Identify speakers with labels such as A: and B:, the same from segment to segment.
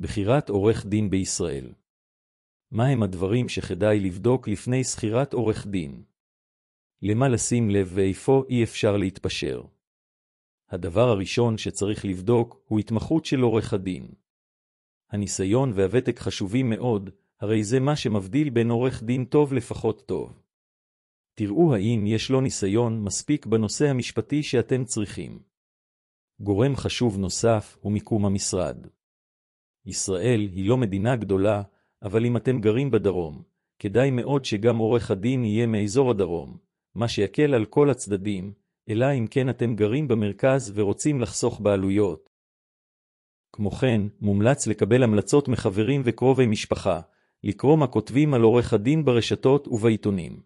A: בחירת עורך דין בישראל מהם הדברים שכדאי לבדוק לפני שכירת עורך דין? למה לשים לב ואיפה אי אפשר להתפשר? הדבר הראשון שצריך לבדוק הוא התמחות של עורך הדין. הניסיון והוותק חשובים מאוד, הרי זה מה שמבדיל בין עורך דין טוב לפחות טוב. תראו האם יש לו ניסיון מספיק בנושא המשפטי שאתם צריכים. גורם חשוב נוסף הוא מיקום המשרד. ישראל היא לא מדינה גדולה, אבל אם אתם גרים בדרום, כדאי מאוד שגם עורך הדין יהיה מאזור הדרום, מה שיקל על כל הצדדים, אלא אם כן אתם גרים במרכז ורוצים לחסוך בעלויות. כמו כן, מומלץ לקבל המלצות מחברים וקרובי משפחה, לקרוא מה כותבים על עורך הדין ברשתות ובעיתונים.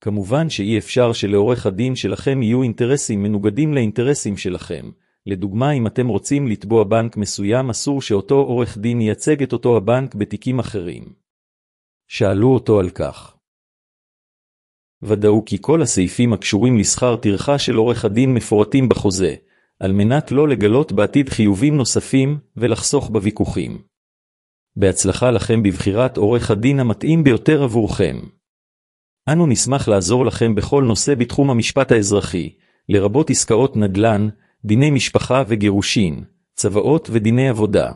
A: כמובן שאי אפשר שלעורך הדין שלכם יהיו אינטרסים מנוגדים לאינטרסים שלכם. לדוגמה, אם אתם רוצים לתבוע בנק מסוים, אסור שאותו עורך דין ייצג את אותו הבנק בתיקים אחרים. שאלו אותו על כך. ודאו כי כל הסעיפים הקשורים לשכר טרחה של עורך הדין מפורטים בחוזה, על מנת לא לגלות בעתיד חיובים נוספים ולחסוך בוויכוחים. בהצלחה לכם בבחירת עורך הדין המתאים ביותר עבורכם. אנו נשמח לעזור לכם בכל נושא בתחום המשפט האזרחי, לרבות עסקאות נדל"ן, דיני משפחה וגירושין, צוואות ודיני עבודה.